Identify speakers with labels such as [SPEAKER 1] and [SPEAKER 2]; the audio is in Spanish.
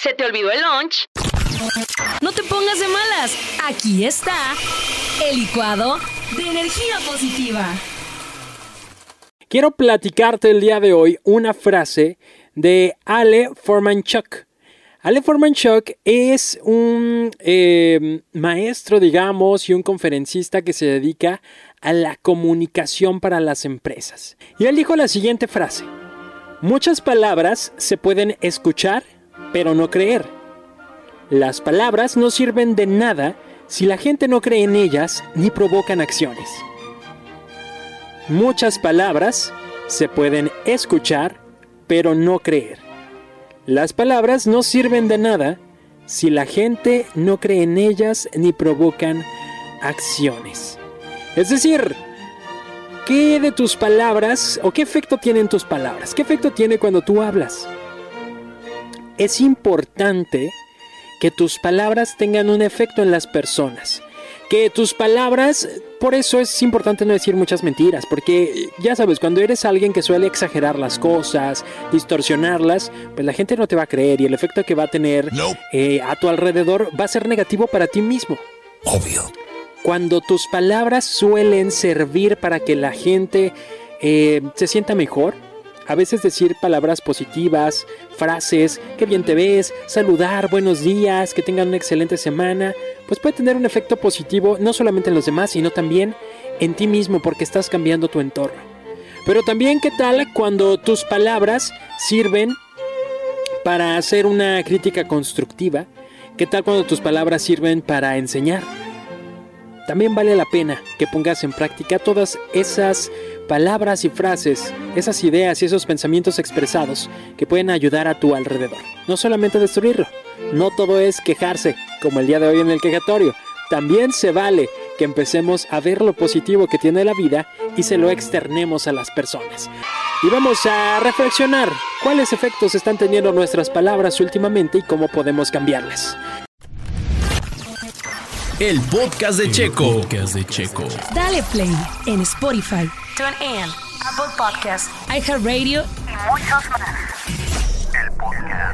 [SPEAKER 1] ¿Se te olvidó el lunch?
[SPEAKER 2] No te pongas de malas. Aquí está el licuado de energía positiva.
[SPEAKER 3] Quiero platicarte el día de hoy una frase de Ale Formanchuk. Ale Formanchuk es un eh, maestro, digamos, y un conferencista que se dedica a la comunicación para las empresas. Y él dijo la siguiente frase. Muchas palabras se pueden escuchar, pero no creer. Las palabras no sirven de nada si la gente no cree en ellas ni provocan acciones. Muchas palabras se pueden escuchar, pero no creer. Las palabras no sirven de nada si la gente no cree en ellas ni provocan acciones. Es decir, ¿qué de tus palabras o qué efecto tienen tus palabras? ¿Qué efecto tiene cuando tú hablas? Es importante que tus palabras tengan un efecto en las personas que tus palabras, por eso es importante no decir muchas mentiras, porque ya sabes, cuando eres alguien que suele exagerar las cosas, distorsionarlas, pues la gente no te va a creer y el efecto que va a tener eh, a tu alrededor va a ser negativo para ti mismo.
[SPEAKER 4] Obvio.
[SPEAKER 3] Cuando tus palabras suelen servir para que la gente eh, se sienta mejor, a veces decir palabras positivas, frases, qué bien te ves, saludar, buenos días, que tengan una excelente semana, pues puede tener un efecto positivo no solamente en los demás, sino también en ti mismo porque estás cambiando tu entorno. Pero también qué tal cuando tus palabras sirven para hacer una crítica constructiva, qué tal cuando tus palabras sirven para enseñar. También vale la pena que pongas en práctica todas esas palabras y frases, esas ideas y esos pensamientos expresados que pueden ayudar a tu alrededor. No solamente destruirlo, no todo es quejarse, como el día de hoy en el quejatorio. También se vale que empecemos a ver lo positivo que tiene la vida y se lo externemos a las personas. Y vamos a reflexionar cuáles efectos están teniendo nuestras palabras últimamente y cómo podemos cambiarlas.
[SPEAKER 4] El podcast de Checo.
[SPEAKER 5] Podcast de Checo.
[SPEAKER 2] Dale play en Spotify,
[SPEAKER 1] TuneIn, Apple Podcasts,
[SPEAKER 2] iHeartRadio
[SPEAKER 1] y muchos más. El podcast.